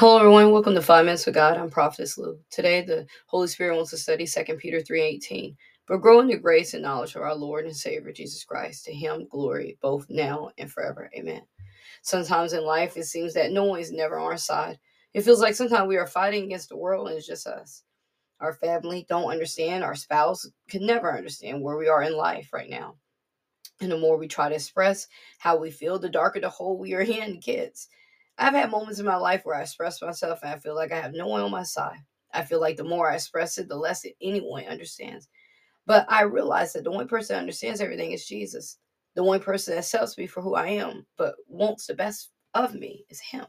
Hello, everyone. Welcome to Five Minutes with God. I'm Prophetess Lou. Today, the Holy Spirit wants to study 2 Peter 3.18. But grow in the grace and knowledge of our Lord and Savior, Jesus Christ. To him, glory, both now and forever. Amen. Sometimes in life, it seems that no one is never on our side. It feels like sometimes we are fighting against the world and it's just us. Our family don't understand. Our spouse can never understand where we are in life right now. And the more we try to express how we feel, the darker the hole we are in gets. I've had moments in my life where I express myself and I feel like I have no one on my side. I feel like the more I express it, the less it anyone understands. But I realize that the only person that understands everything is Jesus. The only person that accepts me for who I am, but wants the best of me is Him.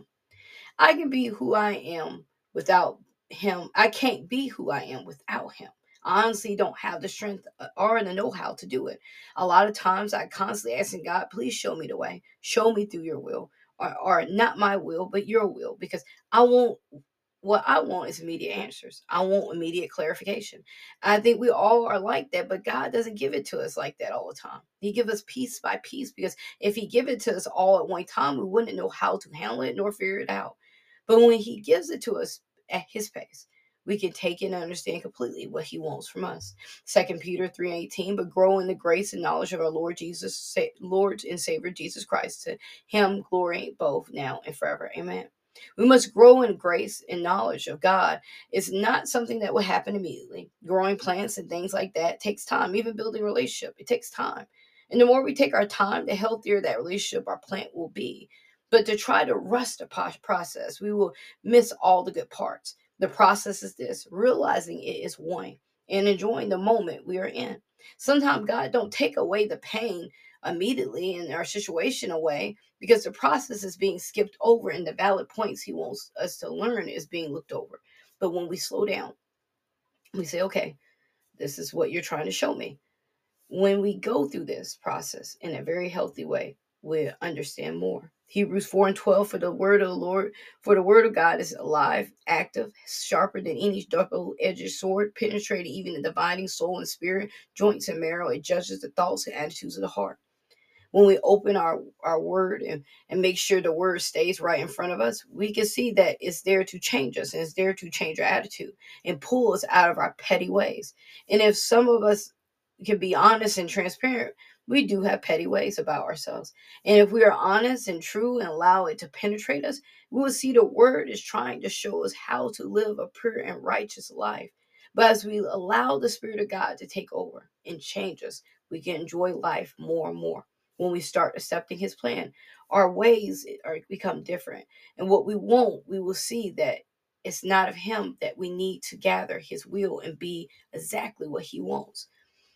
I can be who I am without Him. I can't be who I am without Him. I honestly don't have the strength or the know how to do it. A lot of times I constantly asking God, please show me the way, show me through your will or, or not my will, but your will, because I want what I want is immediate answers. I want immediate clarification. I think we all are like that, but God doesn't give it to us like that all the time. He gives us piece by piece because if He give it to us all at one time, we wouldn't know how to handle it nor figure it out. But when He gives it to us at His pace, we can take and understand completely what he wants from us. Second Peter 3:18, but grow in the grace and knowledge of our Lord Jesus, Lord and Savior Jesus Christ. To him glory both now and forever. Amen. We must grow in grace and knowledge of God. It's not something that will happen immediately. Growing plants and things like that takes time. Even building relationship, it takes time. And the more we take our time, the healthier that relationship our plant will be. But to try to rush the process, we will miss all the good parts. The process is this realizing it is one and enjoying the moment we are in. Sometimes God don't take away the pain immediately in our situation away because the process is being skipped over and the valid points he wants us to learn is being looked over. But when we slow down, we say, okay, this is what you're trying to show me. When we go through this process in a very healthy way, we understand more. Hebrews 4 and 12 for the word of the Lord, for the word of God is alive, active, sharper than any double edged sword, penetrating even the dividing soul and spirit, joints and marrow. It judges the thoughts and attitudes of the heart. When we open our, our word and, and make sure the word stays right in front of us, we can see that it's there to change us and it's there to change our attitude and pull us out of our petty ways. And if some of us can be honest and transparent, we do have petty ways about ourselves. And if we are honest and true and allow it to penetrate us, we will see the word is trying to show us how to live a pure and righteous life. But as we allow the Spirit of God to take over and change us, we can enjoy life more and more. When we start accepting His plan, our ways are become different, and what we want, we will see that it's not of Him that we need to gather His will and be exactly what He wants.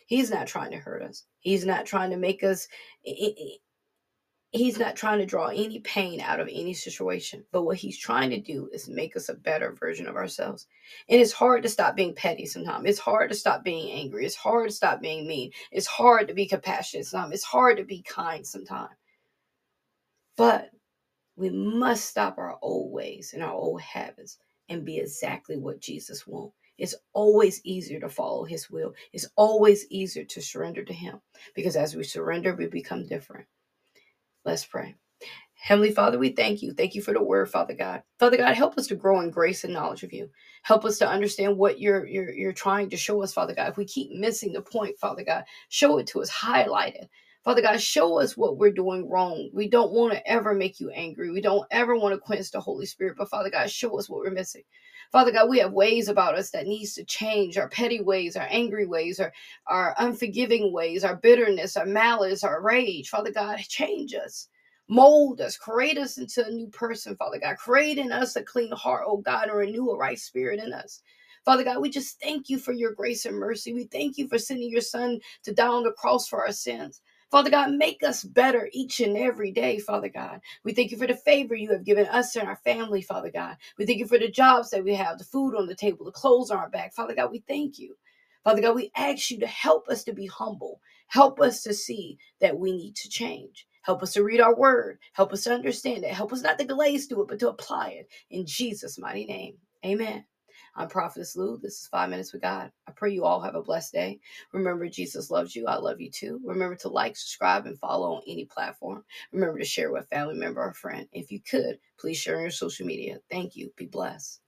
He's not trying to hurt us. He's not trying to make us he's not trying to draw any pain out of any situation. But what he's trying to do is make us a better version of ourselves. And it's hard to stop being petty sometimes. It's hard to stop being angry. It's hard to stop being mean. It's hard to be compassionate sometimes. It's hard to be kind sometimes. But we must stop our old ways and our old habits and be exactly what jesus wants it's always easier to follow His will. It's always easier to surrender to Him because as we surrender, we become different. Let's pray. Heavenly Father, we thank you. Thank you for the word, Father God. Father God, help us to grow in grace and knowledge of you. Help us to understand what you're, you're, you're trying to show us, Father God. If we keep missing the point, Father God, show it to us, highlight it. Father God, show us what we're doing wrong. We don't want to ever make you angry. We don't ever want to quench the Holy Spirit. But Father God, show us what we're missing. Father God, we have ways about us that needs to change our petty ways, our angry ways, our, our unforgiving ways, our bitterness, our malice, our rage. Father God, change us. Mold us, create us into a new person, Father God. Create in us a clean heart, oh God, and renew a right spirit in us. Father God, we just thank you for your grace and mercy. We thank you for sending your son to die on the cross for our sins. Father God, make us better each and every day, Father God. We thank you for the favor you have given us and our family, Father God. We thank you for the jobs that we have, the food on the table, the clothes on our back. Father God, we thank you. Father God, we ask you to help us to be humble. Help us to see that we need to change. Help us to read our word. Help us to understand it. Help us not to glaze through it, but to apply it. In Jesus' mighty name. Amen. I'm Prophetess Lou. This is Five Minutes with God. I pray you all have a blessed day. Remember, Jesus loves you. I love you too. Remember to like, subscribe, and follow on any platform. Remember to share with family member or friend. If you could, please share on your social media. Thank you. Be blessed.